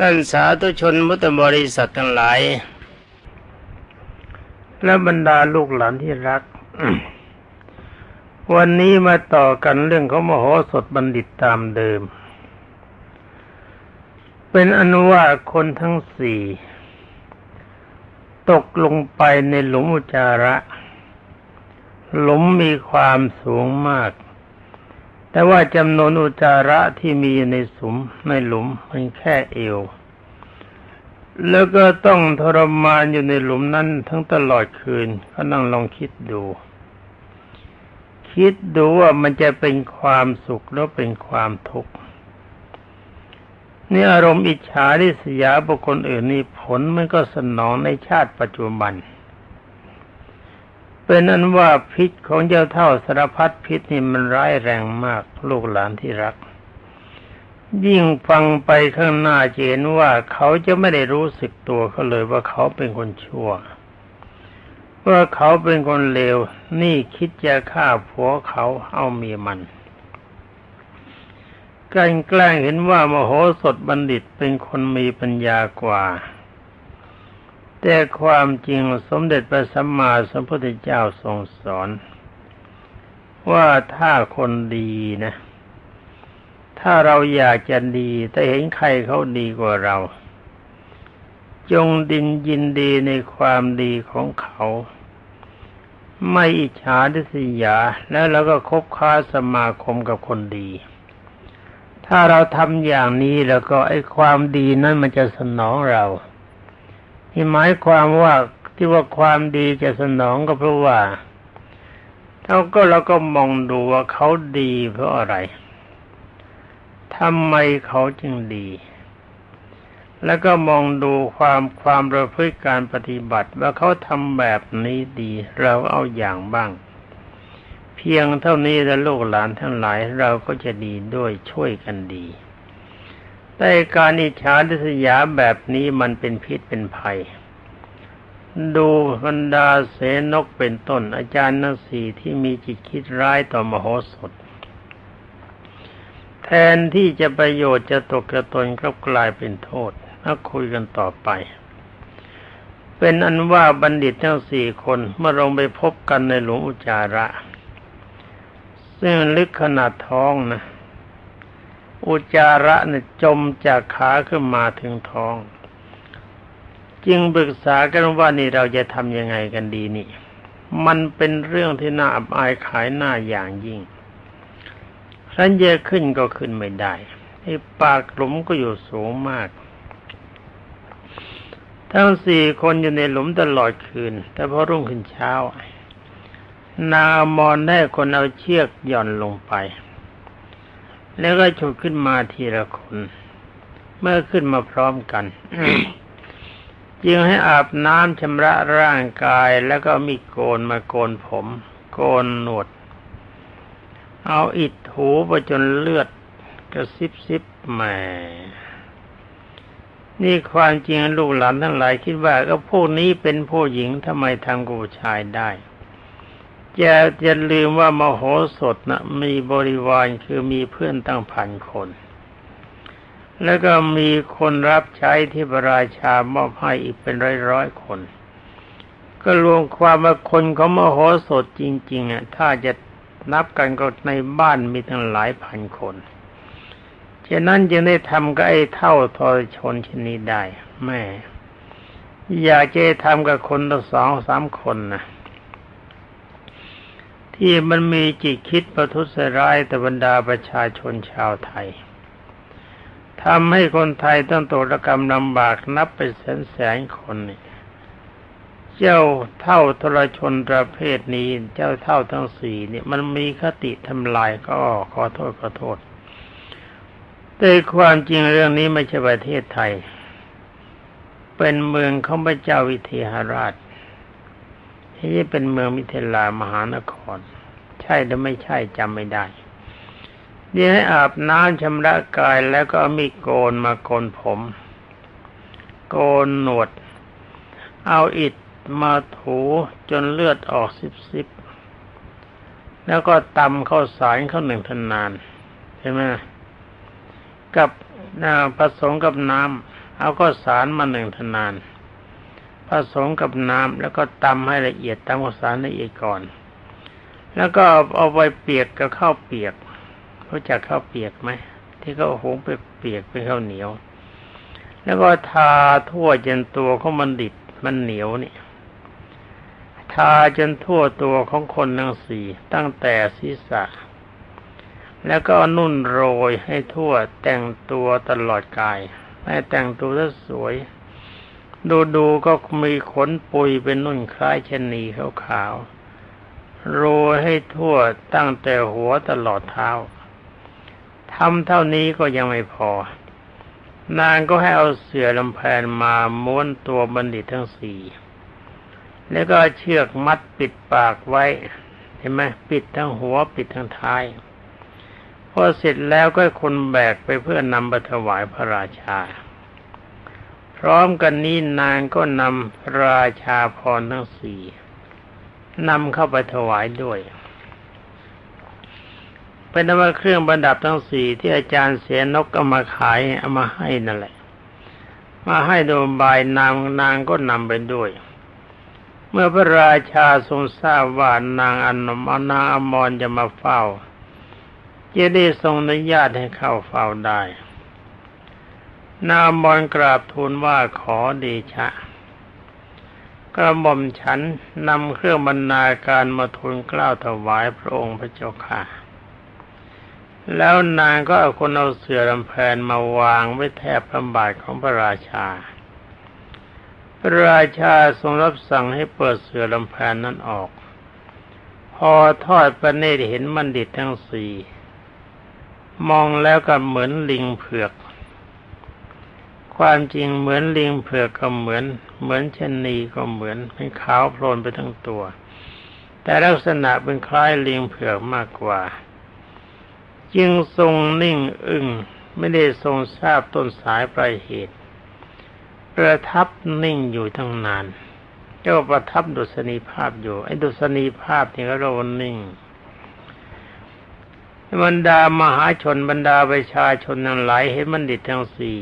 ท่านสาธุชนมุตบริษัททั้งหลาย และบรรดาลูกหลานที่รัก วันนี้มาต่อกันเรื่องของมโหสถบัณฑิตตามเดิม เป็นอนุว่าคนทั้งสี่ตกลงไปในหลุมอุจจาระ หลุมมีความสูงมาก แต่ว่าจำนวนอุจาระที่มีในสุมในหลุมมันแค่เอว แล้วก็ต้องทรมานอยู่ในหลุมนั้นทั้งตลอดคืนก็นั่งลองคิดดู คิดดูว่ามันจะเป็นความสุขหรือเป็นความทุกข์นี่อารมณ์อิจฉาริษยาบุคคลอื่นนี่ผลมันก็สนองในชาติปัจจุบัน เป็นอันว่าพิษของเจ้าเท่าสารพัดพิษนี่มันร้ายแรงมากลูกหลานที่รัก ยิ่งฟังไปข้างหน้าจะเห็นว่าเขาจะไม่ได้รู้สึกตัวเขาเลยว่าเขาเป็นคนชั่ว ว่าเขาเป็นคนเลว นี่คิดจะฆ่าผัวเขาเอาเมียมันการแกล้งเห็นว่ามโหสถบัณฑิตเป็นคนมีปัญญากว่า แต่ความจริงสมเด็จพระสัมมาสัมพุทธเจ้าทรงสอน ว่าถ้าคนดีนะ ถ้าเราอยากจะดีแต่เห็นใครเขาดีกว่าเรา จงดินยินดีในความดีของเขา ไม่อิจฉาดิษยาแล้วเราก็คบค้าสมาคมกับคนดี ถ้าเราทำอย่างนี้แล้วก็ไอ้ความดีนั้นมันจะสนองเรา ที่หมายความว่าที่ว่าความดีจะสนองก็เพราะว่าเราก็เราก็มองดูว่าเขาดีเพราะอะไรทำไมเขาจึงดี แล้วก็มองดูความความประพฤติการปฏิบัติว่าเขาทำแบบนี้ดี เราเอาอย่างบ้าง เพียงเท่านี้แล้วลูกหลานทั้งหลายเราก็จะดีด้วยช่วยกันดี แต่การอิจฉาดิษยาแบบนี้มันเป็นพิษเป็นภัย ดูบรรดาเสนกเป็นต้นอาจารย์นักสีที่มีจิตคิดร้ายต่อมโหสถ แทนที่จะประโยชน์จะตกกระตนก็กลายเป็นโทษมาคุยกันต่อไป เป็นอันว่าบัณฑิตทั้งสี่คนเมื่อลงไปพบกันในหลวงอุจาระ ซึ่งลึกขนาดท้องนะ อุจาระเนี่ยจมจากขาขึ้นมาถึงท้อง จึงปรึกษากันว่านี่เราจะทำยังไงกันดีนี่ มันเป็นเรื่องที่น่าอับอายขายหน้าอย่างยิ่งครั้นเยขึ้นก็ขึ้นไม่ได้ไอ้ปากหลุมก็อยู่สูงมากทั้งสี่คนอยู่ในหลุมตลอดคืน แต่พอรุ่งขึ้นเช้า นางอมรได้คนเอาเชือกหย่อนลงไป แล้วก็ฉุดขึ้นมาทีละคน เมื่อขึ้นมาพร้อมกันจึงให้อาบน้ำชำระร่างกายแล้วก็มีโกนมาโกนผม โกนหนวด เอาอิดหูไปจนเลือดกระซิบซิบแหมนี่ความจริงลูกหลานทั้งหลายคิดว่าก็พวกนี้เป็นผู้หญิงทำไมทำกูชายได้ อย่าจะลืมว่ามโหสถนะมีบริวารคือมีเพื่อนตั้งพันคน แล้วก็มีคนรับใช้ที่พระราชามอบให้อีกเป็นร้อยร้อยคน ก็รวมความว่าคนของมโหสถจริงๆอะถ้าจะนับกันก็ในบ้านมีตั้งหลายพันคนฉะนั้นจึงได้ทำกับไอ้เท่าทรชนชนิดได้แม่อยากจะทำกับคนละสองสามคนนะ ที่มันมีจิตคิดประทุษร้ายต่บรรดาประชาชนชาวไทยทำให้คนไทยต้องตกระกรรมลำบากนับเป็นแสนแสนคนนี่เจ้าเท่าทรชนประเภทนี้ เจ้าเท่าทั้งสี่นี่มันมีคติทำลายก็ขอโทษขอโทษ แต่ความจริงเรื่องนี้ไม่ใช่ประเทศไทย เป็นเมืองของพระเจ้าวิเทหราช ที่เป็นเมืองมิเทลามหานคร ใช่หรือไม่ใช่จำไม่ได้เดี๋ยวให้อาบน้ำชำระกายแล้วก็มีโกนมาโกนผม โกนหนวด เอาอิฐมาถูจนเลือดออกซิบซิบแล้วก็ตำเข้าสารเข้าหนึ่งทนานใช่ไหมกับผสมกับน้ำเอาก็สารมาหนึ่งทนาน ผสมกับน้ำแล้วก็ตำให้ละเอียดตำข้าวสารละเอียดก่อน แล้วก็เอาไปเปียกกับข้าวเปียกรู้จักข้าวเปียกไหมที่เขาหุงไปเปียกเป็นข้าวเหนียว แล้วก็ทาทั่วจนตัวของมันดิดมันเหนียวนี่ทาจนทั่วตัวของคนทั้งสี่ตั้งแต่ศีรษะ แล้วก็นุ่นโรยให้ทั่วแต่งตัวตลอดกายให้แต่งตัวสวย ดูดูก็มีขนปุยเป็นนุ่นคล้ายชนีขาวๆโรยให้ทั่วตั้งแต่หัวตลอดเท้าทำเท่านี้ก็ยังไม่พอ นางก็ให้เอาเสื่อลำแพนมาม้วนตัวบัณฑิตทั้งสี่ แล้วก็เชือกมัดปิดปากไว้ เห็นไหมปิดทั้งหัวปิดทั้งท้าย พอเสร็จแล้วก็คนแบกไปเพื่อนำไปถวายพระราชา ร้อมกันนี้นางก็นำราชาพรทั้งสี่นำเข้าไปถวายด้วยเป็นนว่าเครื่องประดับทั้งสี่ที่อาจารย์เสียนกเอามาขายเอามาให้นั่นแหละ มาให้โดยบายนางนางก็นำไปด้วย เมื่อพระราชาทรงทราบว่านางอนนมนางอมรจะมาเฝ้าจะได้ทรงอนุญาตให้เข้าเฝ้าได้ นางอมรกราบทูลว่าขอเดชะ กระหม่อมฉันนำเครื่องบรรณาการมาทูลกล้าวถวายพระองค์พระเจ้าค่ะ แล้วนางก็เอาคนเอาเสื่อลำแพนมาวางไว้แทบพระบาทของพระราชา พระราชาทรงรับสั่งให้เปิดเสื่อลำแพนนั้นออก พอทอดพระเนตรเห็นมันดิตทั้งสี่ มองแล้วก็เหมือนลิงเผือก ความจริงเหมือนลิงเผือกก็เหมือน เหมือนชนีก็เหมือนเป็นขาวโพลนไปทั้งตัว แต่ลักษณะเป็นคล้ายลิงเผือกมากกว่า จึงทรงนิ่งอึง้งไม่ได้ทรงทราบต้นสายปลายเหตุ ประทับนิ่งอยู่ทั้งนานเจ้าประทับดุษณีภาพอยู่ไอ้ดุษณีภาพที่เขาเรียกว่านิ่งบรรดามหาชนบรรดาประชาชนทั้งหลายเห็นมันดิตทั้งสี่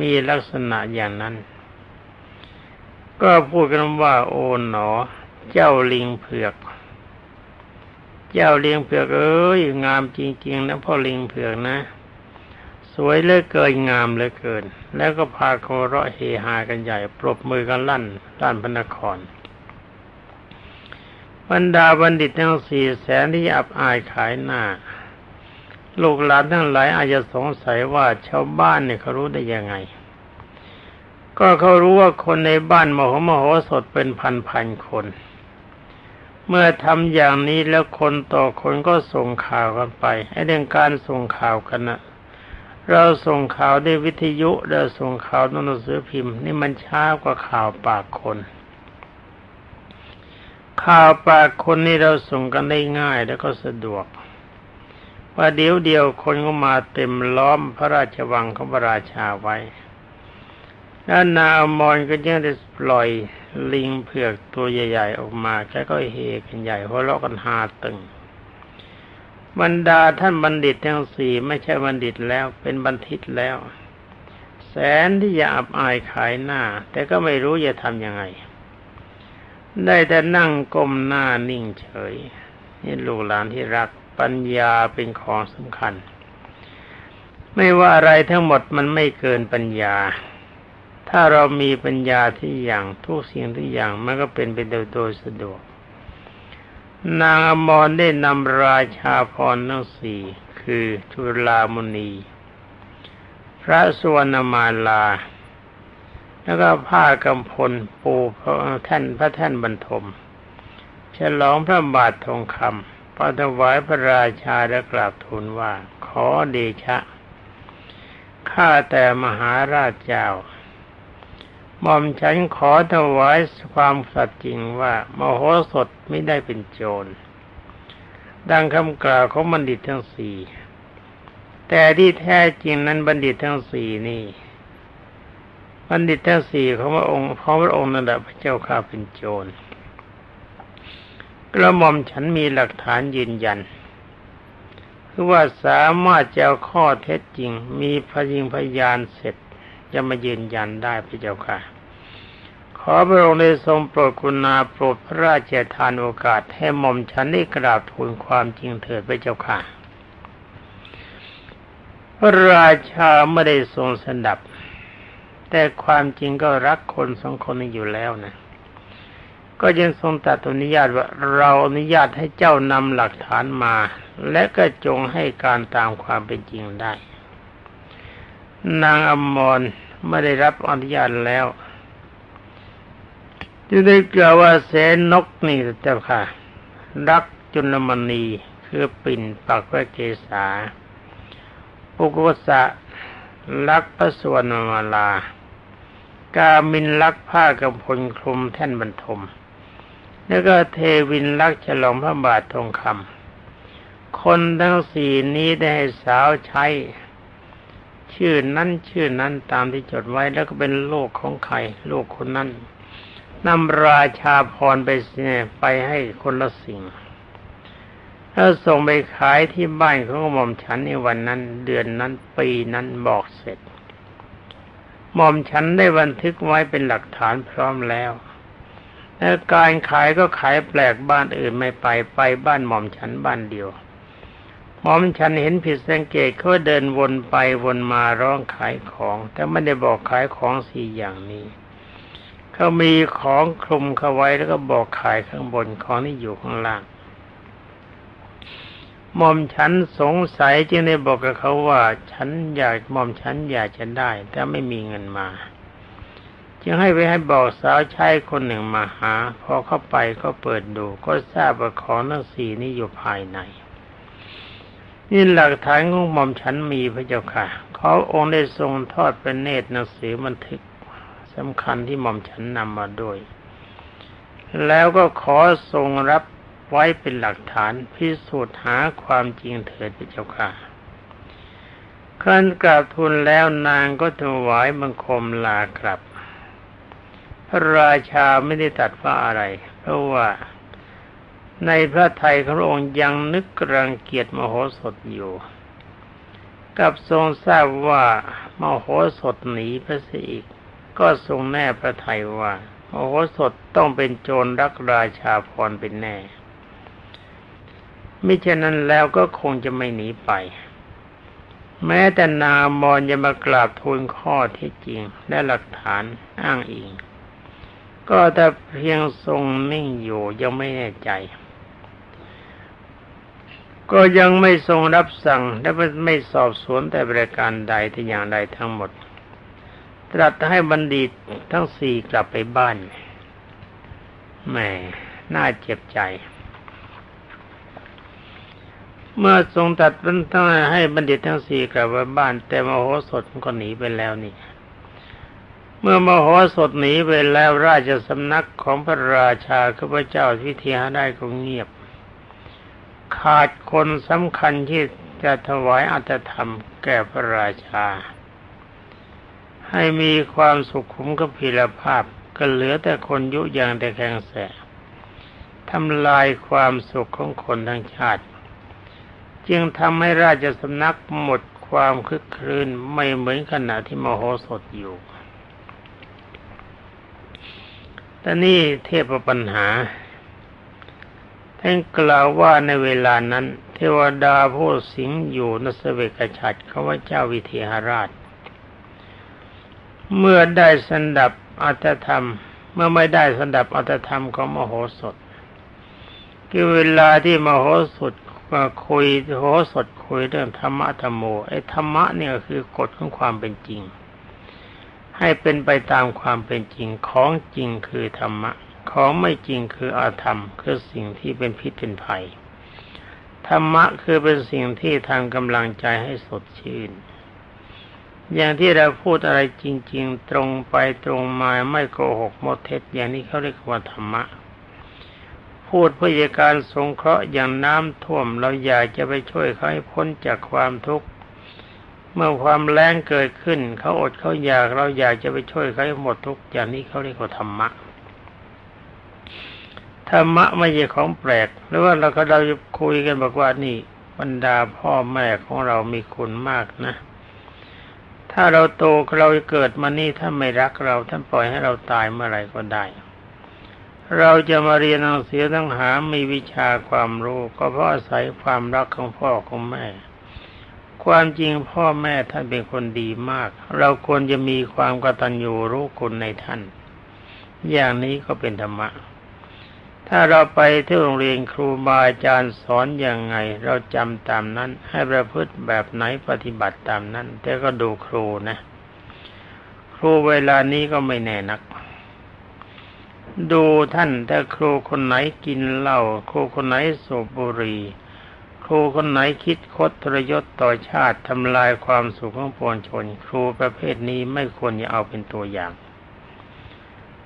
มีลักษณะอย่างนั้น ก็พูดกันว่า โอ๋หนอ เจ้าลิงเผือก เจ้าลี้ยงเผือกเอ้ยงามจริง ๆ นะพ่อลิงเผือกนะ สวยเหลือเกินงามเหลือเกิน แล้วก็พาโคเราะเฮฮากันใหญ่ปรบมือกันลั่นลั่นพระนครบรรดาบัณฑิตทั้งสี่แสนที่อับอายขายหน้า ลูกหลานทั้งหลายอาจจะสงสัยว่าชาวบ้านเนี่ยเขารู้ได้ยังไง ก็เขารู้ว่าคนในบ้านมโหมโหสถเป็นพันๆคน เมื่อทำอย่างนี้แล้วคนต่อคนก็ส่งข่าวกันไปไอ้เรื่องการส่งข่าวกันนะเราส่งข่าวด้วยวิทยุเราส่งข่าวหนังสือพิมพ์ นี่มันช้ากว่าข่าวปากคนข่าวปากคนนี่เราส่งกันได้ง่ายแล้วก็สะดวก ว่าเดี๋ยวเดียวคนก็มาเต็มล้อมพระราชวังของพระราชาไว้แล้วนาอมรก็ยังได้ปล่อยลิงเผือกตัวใหญ่ ๆ ออกมาแค่ก็เฮกันใหญ่หัวเราะกันหาตึง บรรดาท่านบัณฑิตทั้งสี่ไม่ใช่บัณฑิตแล้วเป็นบัณฑิตแล้ว แสนที่จะอับอายขายหน้า แต่ก็ไม่รู้จะทำยังไง ได้แต่นั่งก้มหน้านิ่งเฉย นี่ลูกหลานที่รัก ปัญญาเป็นของสำคัญ ไม่ว่าอะไรทั้งหมดมันไม่เกินปัญญา ถ้าเรามีปัญญาที่อย่างทุกสิ่งทุกอย่างมันก็เป็นไปโดยโดยสะดวก นางอมรได้นำราชาพรทั้งสี่คือจุลามุนีพระสวรรณมาลา แล้วก็ผ้ากำพลปูพระแท่นพระแท่นบรรทมฉลองพระบาททองคำ ปถวายพระราชาและกราบทูลว่า ขอเดชะ ข้าแต่มหาราชเจ้าหม่อมฉันขอถวายความสัตย์จริงว่า มโหสถไม่ได้เป็นโจร ดังคำกล่าวของบัณฑิตทั้งสี่แต่ที่แท้จริงนั้นบัณฑิตทั้งสี่นี่ บัณฑิตทั้งสี่ของพระองค์พระองค์นั่นแหละพระเจ้าข้าเป็นโจร กระหม่อมฉันมีหลักฐานยืนยันคือว่าสามารถจะเอาข้อเท็จจริง มีพยิงพยานเสร็จ จะมายืนยันได้พระเจ้าค่ะ ขอพระองค์ได้ทรงโปรดกุณาโปรดพระราชทานโอกาสให้หม่อมฉันได้กราบทูลความจริงเถิดพระเจ้าค่ะ พระราชาไม่ได้ทรงสดับ แต่ความจริงก็รักคนสองคนนี้อยู่แล้วนะ ก็ยังทรงตัดอนุญาตว่าเราอนุญาตให้เจ้านำหลักฐานมา และก็จงให้การตามความเป็นจริงได้ นางอมรไม่ได้รับอนุญาตแล้วจึงได้กล่าวว่าแสนนกนี่เจ้าค่ะ รักจุลมณีคือปิ่นปักพระเกศาปุกุสะรักพระสวรรมาลากามินรักผ้ากำพลคลุมแท่นบรรทม แล้วก็เทวินรักฉลองพระบาททองคำคนทั้งสี่นี้ได้ให้สาวใช้ ชื่อนั้นชื่อนั้นตามที่จดไว้แล้วก็เป็นลูกของใครลูกคนนั้นนำราชาพรไปไปให้คนละสิ่งแล้วส่งไปขายที่บ้านของหม่อมฉันในวันนั้น เดือนนั้นปีนั้นบอกเสร็จ หม่อมฉันได้บันทึกไว้เป็นหลักฐานพร้อมแล้ว แล้วการขายก็ขายแปลกบ้านอื่นไม่ไปไปบ้านหม่อมฉันบ้านเดียว หม่อมฉันเห็นผิดสังเกตเขาเดินวนไปวนมาร้องขายของ แต่ไม่ได้บอกขายของสี่อย่างนี้เขามีของคลุมเขาไว้แล้วก็บอกขายข้างบนของที่อยู่ข้างล่างหม่อมฉันสงสัยจึงได้บอกกับเขาว่า ฉันอยากหม่อมฉันอยากจะได้ แต่ไม่มีเงินมา จึงให้ไปให้บอกสาวใช้คนหนึ่งมาหา พอเข้าไปก็เปิดดู ก็ทราบว่าของทั้งสี่นี้อยู่ภายใน นี่หลักฐานของหม่อมฉันมีพระเจ้าค่ะ เขาองค์ได้ทรงทอดเป็นเนตรหนังสือบันทึกสำคัญที่หม่อมฉันนำมาด้วย แล้วก็ขอทรงรับไว้เป็นหลักฐานพิสูจน์หาความจริงเถิดพระเจ้าค่ะขั้นกราบทูลแล้วนางก็ถวายบังคมลากลับ ราชาไม่ได้ตัดว่าอะไร เพราะว่าในพระไทยของพระองค์ยังนึกรังเกียจมโหสถอยู่ กับทรงทราบว่ามโหสถหนีพระสิอีก ก็ทรงแน่พระไทยว่าโอโหสถต้องเป็นโจรรักราชาพรเป็นแน่มิฉะนั้นแล้วก็คงจะไม่หนีไป แม้แต่นามอนจะมากราบทูลข้อที่จริงและหลักฐานอ้างอิง ก็แต่เพียงทรงนิ่งอยู่ยังไม่แน่ใจ ก็ยังไม่ทรงรับสั่งและไม่สอบสวนแต่บริการใดที่อย่างใดทั้งหมด ตรัสให้บัณฑิตทั้งสี่กลับไปบ้านแหมน่าเจ็บใจ เมื่อทรงตัดทั้งให้บัณฑิตทั้งสี่กลับไปบ้าน แต่มโหสถก็หนีไปแล้วนี่ เมื่อมโหสถหนีไปแล้วราชสำนักของพระราชาข้าพเจ้าวิธีหาได้ก็เงียบ ขาดคนสำคัญที่จะถวายอัตธรรมแก่พระราชา ให้มีความสุขขุมกับพิรภาพก็เหลือแต่คนยุยางแต่แข็งแสทำลายความสุขของคนทั้งชาติ จึงทำให้ราชสำนักหมดความคึกครื้นไม่เหมือนขณะที่มโหสถอยู่ แต่นี่เทพปัญหาท่านกล่าวว่าในเวลานั้น เทวดาผู้สิงอยู่นสเวกชัดเขาว่าเจ้าวิเทหราช เมื่อได้สันดับอัตธรรม เมื่อไม่ได้สันดับอัตธรรมของมโหสถ คือเวลาที่มโหสถคุยโหสถคุยเรื่องธรรมะธรรมโมไอ้ธรรมะเนี่ยคือกฎของความเป็นจริง ให้เป็นไปตามความเป็นจริงของจริงคือธรรมะ ของไม่จริงคืออาธรรม คือสิ่งที่เป็นพิษเป็นภัย ธรรมะคือเป็นสิ่งที่ทำกำลังใจให้สดชื่น อย่างที่เราพูดอะไรจริง ๆ ตรงไปตรงมาไม่โกหกมดเท็จอย่างนี้เขาเรียกว่าธรรมะพูดเพื่อการสงเคราะห์อย่างน้ำท่วมเราอยากจะไปช่วยเขาให้พ้นจากความทุกข์ เมื่อความแรงเกิดขึ้นเขาอดเขาอยากเราอยากจะไปช่วยเขาหมดทุกอย่างนี้เขาเรียกว่าธรรมะธรรมะไม่ใช่ของแปลก หรือว่าเราก็เราจะคุยกันบอกว่านี่บรรดาพ่อแม่ของเรามีคุณมากนะ ถ้าเราโตเราเกิดมานี่ถ้าไม่รักเราท่านปล่อยให้เราตายเมื่อไหร่ก็ได้ เราจะมาเรียนหนังสือต้งหามีวิชาความรู้ ก็เพราะอาศัยความรักของพ่อของแม่ ความจริงพ่อแม่ท่านเป็นคนดีมาก เราควรจะมีความกตัญญูรู้คุณในท่าน อย่างนี้ก็เป็นธรรมะ ถ้าเราไปที่โรงเรียนครูบาอาจารย์สอนอย่างไง เราจำตามนั้น ให้ประพฤติแบบไหนปฏิบัติตามนั้น แต่ก็ดูครูนะ ครูเวลานี้ก็ไม่แน่นัก ดูท่านถ้าครูคนไหนกินเหล้าครูคนไหนสูบบุหรี่ ครูคนไหนคิดคดทรยศต่อชาติทำลายความสุขของปวงชน ครูประเภทนี้ไม่ควรจะเอาเป็นตัวอย่าง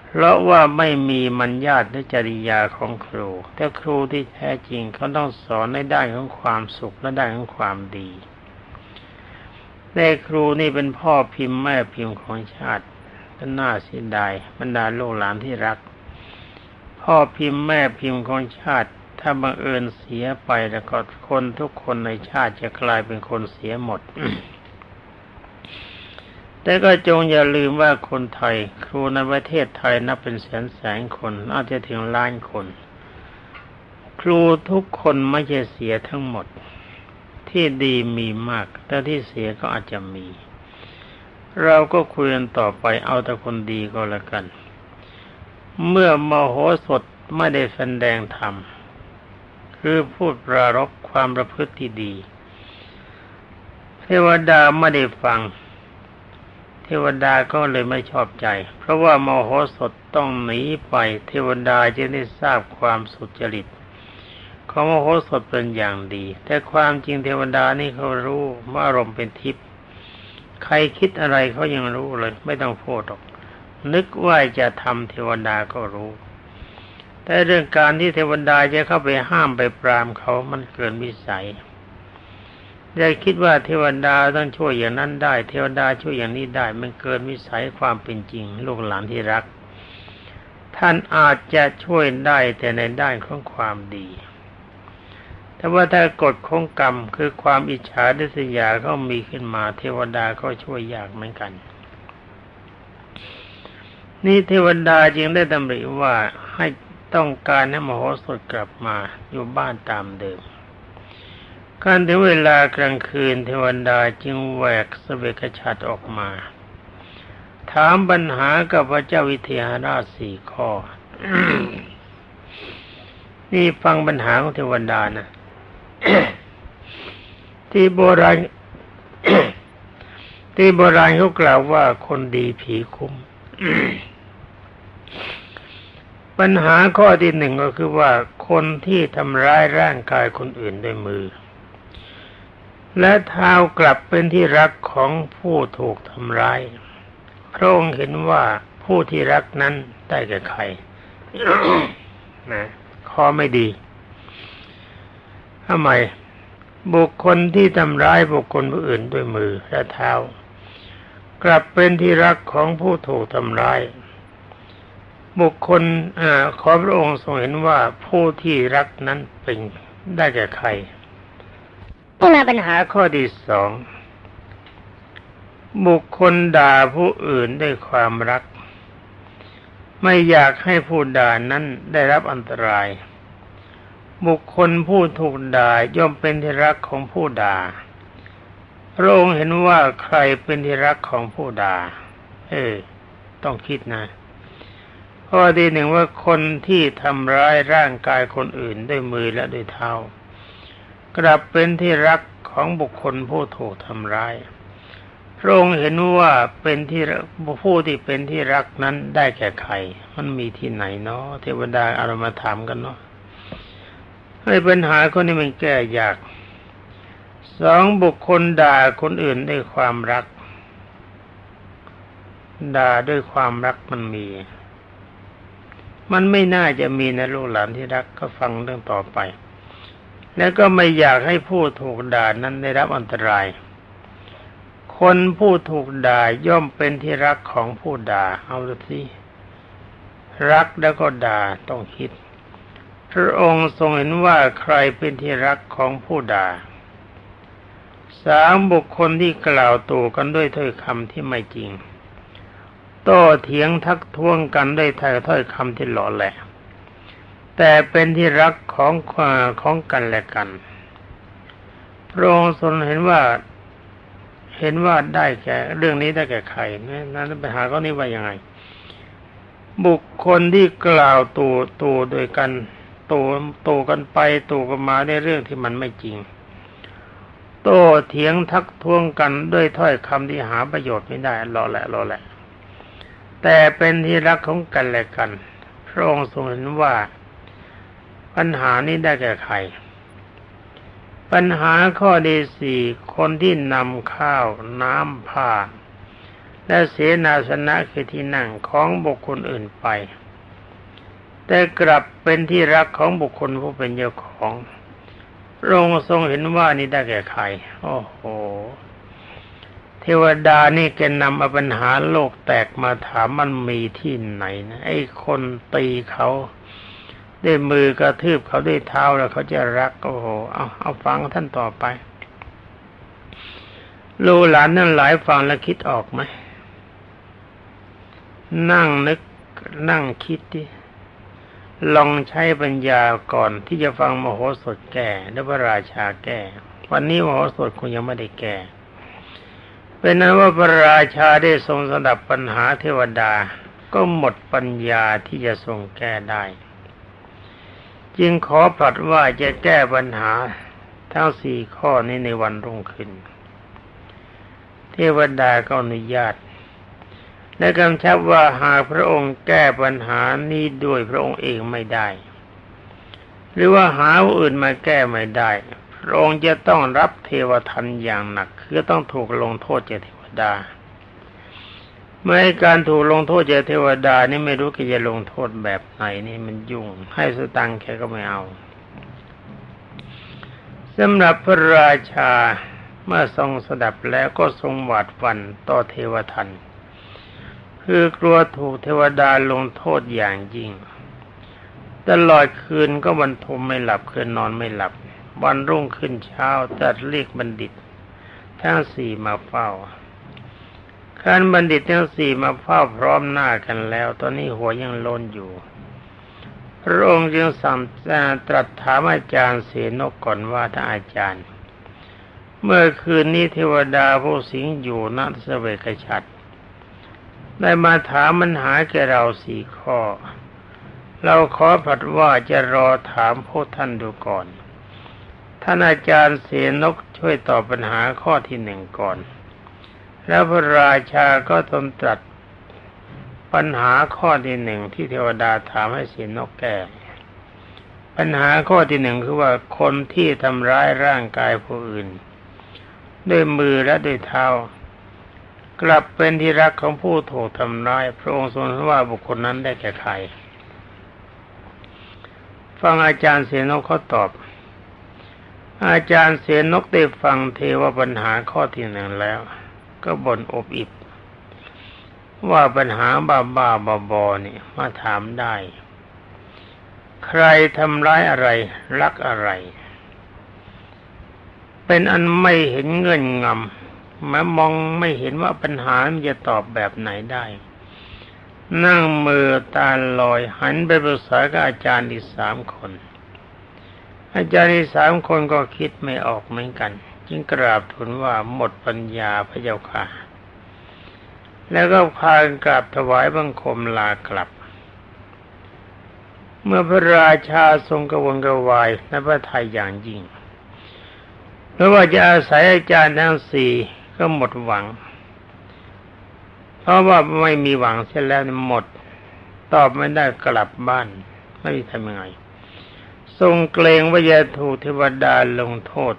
เพราะว่าไม่มีมัญญาติในจริยาของครู แต่ครูที่แท้จริงเขาต้องสอนในด้านของความสุขและด้านของความดีแต่ครูนี่เป็นพ่อพิมพ์แม่พิมพ์ของชาติก็น่าเสียดายบรรดาลูกหลานที่รัก พ่อพิมพ์แม่พิมพ์ของชาติ ถ้าบังเอิญเสียไปแล้วก็คนทุกคนในชาติจะกลายเป็นคนเสียหมด แต่ก็จงอย่าลืมว่าคนไทย ครูในประเทศไทยนับเป็นแสนแสนคนอาจจะถึงล้านคน ครูทุกคนไม่ใช่เสียทั้งหมด ที่ดีมีมาก แต่ที่เสียก็อาจจะมี เราก็คุยกันต่อไปเอาแต่คนดีก็แล้วกัน เมื่อมโหสถไม่ได้แสดงธรรม คือพูดปรารบความประพฤติที่ดี เทวดาไม่ได้ฟัง เทวดาก็เลยไม่ชอบใจ เพราะว่ามโหสถต้องหนีไป เทวดาจึงได้ทราบความสุจริตของมโหสถเป็นอย่างดี แต่ความจริงเทวดานี่เขารู้ว่าอารมณ์เป็นทิพย์ใครคิดอะไรเขายังรู้เลย ไม่ต้องพูดหรอก นึกว่าจะทำเทวดาก็รู้ แต่เรื่องการที่เทวดาจะเข้าไปห้ามไปปรามเขามันเกินวิสัยอย่าคิดว่าเทวดาต้องช่วยอย่างนั้นได้ เทวดาช่วยอย่างนี้ได้ มันเกินวิสัยความเป็นจริง ลูกหลานที่รัก ท่านอาจจะช่วยได้แต่ในด้านของความดี แต่ว่าถ้ากฎของกรรมคือความอิจฉาดิษยาเขามีขึ้นมา เทวดาก็ช่วยยากเหมือนกัน นี่เทวดาจึงได้ดำริว่าให้ ต้องการให้มโหสถกลับมาอยู่บ้านตามเดิมการถึงเวลากลางคืนเทวดาจึงแหวกสเวกชัดออกมา ถามปัญหากับพระเจ้าวิเทหราชสี่ข้อ นี่ฟังปัญหาของเทวดานะ ที่โบราณที่โบราณเขากล่าวว่าคนดีผีคุ้ม ปัญหาข้อที่หนึ่งก็คือว่าคนที่ทำร้ายร่างกายคนอื่นด้วยมือ และเท้ากลับเป็นที่รักของผู้ถูกทำร้าย พระองค์เห็นว่าผู้ที่รักนั้นได้แก่ใครนะข้อไม่ดีทำไมบุคคลที่ทำร้ายบุคคลผู้อื่นด้วยมือและเท้า กลับเป็นที่รักของผู้ถูกทำร้าย บุคคลอขอพระองค์ทรงเห็นว่าผู้ที่รักนั้นเป็นได้แก่ใครนี่มาปัญหาข้อที่สองบุคคลด่าผู้อื่นด้วยความรัก ไม่อยากให้ผู้ด่านั้นได้รับอันตราย บุคคลผู้ถูกด่าย่อมเป็นที่รักของผู้ด่าพระองค์เห็นว่าใครเป็นที่รักของผู้ด่า เออ ต้องคิดนะ ข้อที่หนึ่งว่าคนที่ทำร้ายร่างกายคนอื่นด้วยมือและด้วยเท้ากลับเป็นที่รักของบุคคลผู้ถูกทำร้ายพระองค์เห็นว่าเป็นที่ผู้ที่เป็นที่รักนั้นได้แก่ใคร มันมีที่ไหนเนาะเทวดาอารมาถามกันเนาะให้ปัญหาคนนี้มันแก้ยากสองบุคคลด่าคนอื่นด้วยความรัก ด่าด้วยความรักมันมี มันไม่น่าจะมีนะลูกหลานที่รักก็ฟังเรื่องต่อไป แล้วก็ไม่อยากให้ผู้ถูกด่านั้นได้รับอันตราย คนผู้ถูกด่าย่อมเป็นที่รักของผู้ด่า เอาดูสิรักแล้วก็ด่าต้องคิด พระองค์ทรงเห็นว่าใครเป็นที่รักของผู้ด่าสามบุคคลที่กล่าวตู่กันด้วยถ้อยคำที่ไม่จริง โต้เถียงทักท้วงกันด้วยถ้อยคำที่หล่อแหละ แต่เป็นที่รักของของกันและกันพระองค์ทรงเห็นว่าเห็นว่าได้แก่เรื่องนี้ได้แก่ใครนั้นปัญหาก็นี้ว่ายังไง บุคคลที่กล่าวตูตูโดยกันตูตูกันไปตูกันมาในเรื่องที่มันไม่จริง โตเถียงทักท้วงกันด้วยถ้อยคำที่หาประโยชน์ไม่ได้รอแหละรอแหละ แต่เป็นที่รักของกันและกัน พระองค์ทรงเห็นว่า ปัญหานี้ได้แก่ใคร ปัญหาข้อที่สี่คนที่นำข้าวน้ำผ้าและเสนาสนะคือที่นั่งของบุคคลอื่นไป แต่กลับเป็นที่รักของบุคคลผู้เป็นเจ้าของพระองค์ทรงเห็นว่านี่ได้แก่ใคร โอ้โห เทวดานี่แกนำเอาปัญหาโลกแตกมาถามมันมีที่ไหนนะไอ้คนตีเขาด้วยมือกระทืบเขาด้วยเท้าแล้วเขาจะรักโอ้โหเอาเอาฟังท่านต่อไป ลูหลานนั่นหลายฟังแล้วคิดออกไหมนั่งนึกนั่งคิดดิลองใช้ปัญญาก่อนที่จะฟังมโหสถแก่และพระราชาแก่ วันนี้มโหสถคงยังไม่ได้แก่ เป็นนั้นว่าพระราชาได้ทรงสดับปัญหาเทวดาก็หมดปัญญาที่จะทรงแก้ได้ จึงขอผลัดว่าจะแก้ปัญหาทั้งสี่ข้อนี้ในวันรุ่งขึ้น เทวดาก็อนุญาต และกำชับว่าหากพระองค์แก้ปัญหานี้ด้วยพระองค์เองไม่ได้ หรือว่าหาอื่นมาแก้ไม่ได้ พระองค์จะต้องรับเทวทันอย่างหนัก คือต้องถูกลงโทษจากเทวดาเมื่อการถูกลงโทษจากเทวดานี่ไม่รู้จะลงโทษแบบไหนนี่มันยุ่ง ให้สตังแค่ก็ไม่เอาสำหรับพระราชาเมื่อทรงสดับแล้วก็ทรงหวาดฝันต่อเทวทัน คือกลัวถูกเทวดาลงโทษอย่างยิ่ง ตลอดคืนก็บรรทมไม่หลับคืนนอนไม่หลับ วันรุ่งขึ้นเช้าตัดเรียกบัณฑิต ทั้งสี่มาเฝ้าการบัณฑิตทั้งสี่มาเฝ้าพร้อมหน้ากันแล้ว ตอนนี้หัวยังล้นอยู่ พระองค์จึงสั่งตรัสถามอาจารย์เสนกก่อนว่าถ้าอาจารย์ เมื่อคืนนี้เทวดาผู้สิงอยู่นัสเวกชัดได้มาถามมันหาแก่เราสี่ข้อ เราขอผัดว่าจะรอถามพวกท่านดูก่อน ท่านอาจารย์เสนกช่วยตอบปัญหาข้อที่หนึ่งก่อน แล้วพระราชาก็ทรงตรัสปัญหาข้อที่หนึ่งที่เทวดาถามให้เสียนกแก่ปัญหาข้อที่หนึ่งคือว่าคนที่ทำร้ายร่างกายผู้อื่น ด้วยมือและด้วยเท้ากลับเป็นที่รักของผู้ถูกทำร้าย พระองค์ทรงว่าบุคคลนั้นได้แก่ใคร ฟังอาจารย์เสนกเขาตอบ อาจารย์เสนกได้ฟังเทวปัญหาข้อที่หนึ่งแล้ว ก็บ่นอบอิบ ว่าปัญหาบ้าบ้าบอบอนี่มาถามได้ ใครทำร้ายอะไร รักอะไร เป็นอันไม่เห็นเงื่อนงำแม้มองไม่เห็นว่าปัญหามันจะตอบแบบไหนได้ นั่งมือตาลอยหันไปปรึกษากับอาจารย์อีกสามคน อาจารย์สามคนก็คิดไม่ออกเหมือนกัน จึงกราบทูลว่าหมดปัญญาพระเจ้าค่ะ แล้วก็พากันกราบถวายบังคมลากลับ เมื่อพระราชาทรงกระวนกระวายในพระทัยอย่างยิ่งเพราะว่าจะอาศัยอาจารย์ทั้งสี่ก็หมดหวัง เพราะว่าไม่มีหวังเช่นแล้วหมด ตอบไม่ได้กลับบ้าน ไม่มีทำยังไง ทรงเกรงว่าจะถูกเทวดาลงโทษ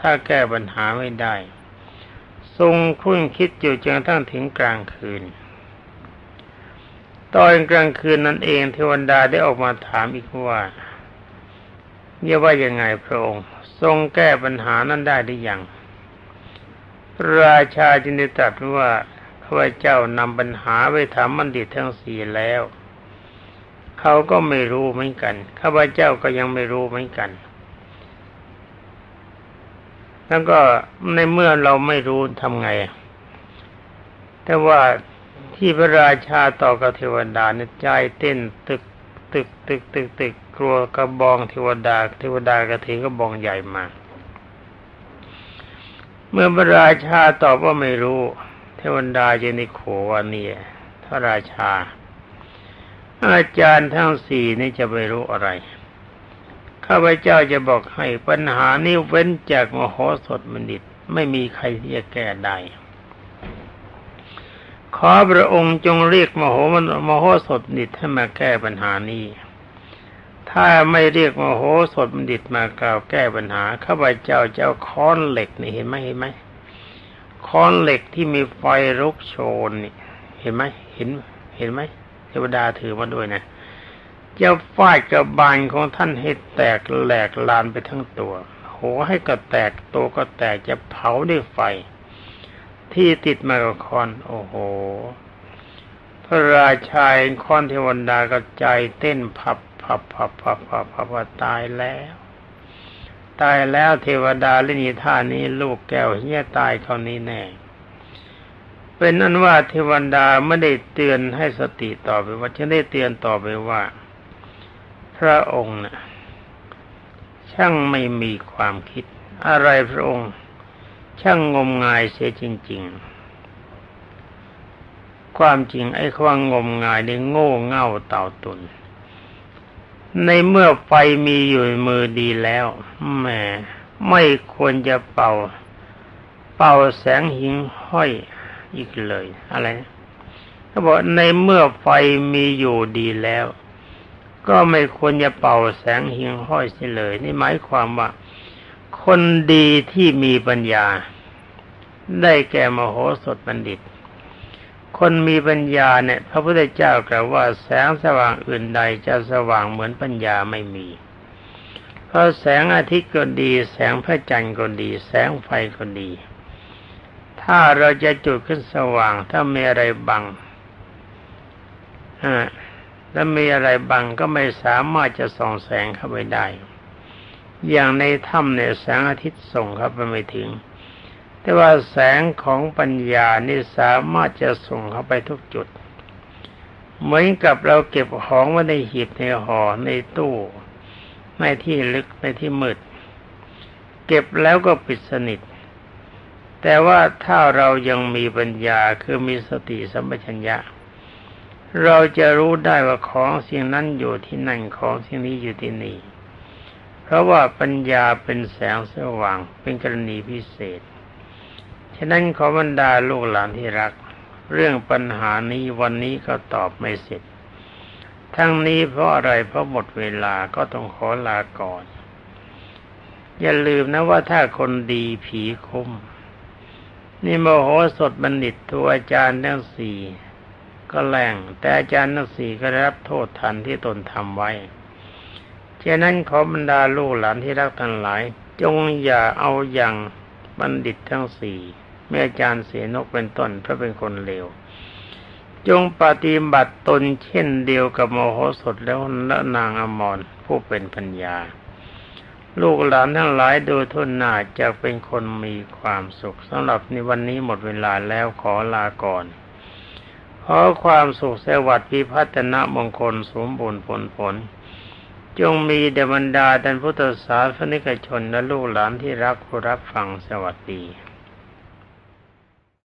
ถ้าแก้ปัญหาไม่ได้ ทรงคุ้นคิดอยู่จนทั้งถึงกลางคืน ตอนกลางคืนนั้นเองเทวดาได้ออกมาถามอีกว่าเนี่ยว่ายังไงพระองค์ ทรงแก้ปัญหานั้นได้หรือยังราชาจึงได้ตรัสว่าข้าพเจ้านำปัญหาไปถามบัณฑิตทั้งสี่แล้ว เขาก็ไม่รู้เหมือนกันข้าพเจ้าก็ยังไม่รู้เหมือนกัน แล้วก็ในเมื่อเราไม่รู้ทำไง แต่ว่าที่พระราชาต่อกับเทวดาเนี่ยใจเต้นตึกตึกตึกตึกตึกกลัวกระบองเทวดา เทวดากระถือกระบองใหญ่มา เมื่อพระราชาตอบว่าไม่รู้ เทวดาจะนิโขวานี่พระราชา อาจารย์ทั้งสี่นี่จะไม่รู้อะไร ข้าพเจ้าจะบอกให้ปัญหานี้เว้นจากมโหสถบัณฑิต ไม่มีใครที่จะแก้ได้ ขอพระองค์จงเรียกมโหมมโหสถบัณฑิตให้มาแก้ปัญหานี้ ถ้าไม่เรียกมโหสถบัณฑิตมากล่าวแก้ปัญหา ข้าพเจ้าจะเอาค้อนเหล็กนี่เห็นไหมเห็นไหมค้อนเหล็กที่มีไฟลุกโชนนี่เห็นไหมเห็น เห็นไหม เทวดาถือมาด้วยนะจะฟาดกระบาลของท่านให้แตกแหลกลานไปทั้งตัวหัวให้ก็แตกตัวก็แตกจะเผาด้วยไฟ ที่ติดมากับคอน โอ้โห พระราชาคอนเทวดากระจายเต้นพับพับพับพับพับพับว่าตายแล้ว ตายแล้วเทวดาเล่นีท่านี้ลูกแก้วเฮียตายเขานี้แน่ เป็นนั้นว่าเทวดาไม่ได้เตือนให้สติต่อไปว่าฉันได้เตือนต่อไปว่า พระองค์นะ่ะช่างไม่มีความคิด อะไรพระองค์ ช่างงมงายเสียจริง ๆ ความจริงไอ้ความงมงายนี่โง่เง่าเต่าตุน ในเมื่อไฟมีอยู่มือดีแล้วแหมไม่ควรจะเป่า เป่าแสงหิงห้อย อีกเลย อะไรนะเขาบอกในเมื่อไฟมีอยู่ดีแล้ว ก็ไม่ควรจะเป่าแสงหิงห้อยเสียเลย นี่หมายความว่า คนดีที่มีปัญญา ได้แก่มโหสถบัณฑิต คนมีปัญญาเนี่ย พระพุทธเจ้ากล่าวว่าแสงสว่างอื่นใดจะสว่างเหมือนปัญญาไม่มีเพราะแสงอาทิตย์ก็ดี แสงพระจันทร์ก็ดี แสงไฟก็ดี ถ้าเราจะจุดขึ้นสว่าง ถ้ามีอะไรบังแล้วมีอะไรบังก็ไม่สามารถจะส่องแสงเข้าไปได้ อย่างในถ้ำเนี่ยแสงอาทิตย์ส่งเข้าไปไม่ถึง แต่ว่าแสงของปัญญานี่สามารถจะส่งเข้าไปทุกจุด เหมือนกับเราเก็บของไว้ในหีบในห่อในตู้ในที่ลึกในที่มืด เก็บแล้วก็ปิดสนิท แต่ว่าถ้าเรายังมีปัญญาคือมีสติสัมปชัญญะ เราจะรู้ได้ว่าของสิ่งนั้นอยู่ที่นั่นของสิ่งนี้อยู่ที่นี่ เพราะว่าปัญญาเป็นแสงสว่างเป็นกรณีพิเศษ ฉะนั้นขอบรรดาลูกหลานที่รัก เรื่องปัญหานี้วันนี้ก็ตอบไม่เสร็จ ทั้งนี้เพราะอะไรเพราะหมดเวลาก็ต้องขอลาก่อน อย่าลืมนะว่าถ้าคนดีผีคุ้ม นี่โมโหสถบัณฑิตตัวอาจารย์ทั้งสี่ก็แรงแต่อาจารย์ทั้งสี่ก็ได้รับโทษทันที่ตนทำไว้ฉะนั้นขอบรรดาลูกหลานที่รักทั้งหลาย จงอย่าเอาอย่างบัณฑิตทั้งสี่แม่อาจารย์เสนกเป็นต้นเพราะเป็นคนเลวจงปฏิบัติตนเช่นเดียวกับโมโหสถแล้วละนางอมรผู้เป็นปัญญา ลูกหลานทั้งหลายโดยทุนหน้าจะเป็นคนมีความสุขสำหรับในวันนี้หมดเวลาแล้วขอลาก่อน ขอความสุขสวัสดิ์พิพัฒนามงคลสมบูรณ์ผลผล จงมีเดบรรดาท่านพุทธศาสนิกชนและลูกหลานที่รักผู้รับฟังสวัสดี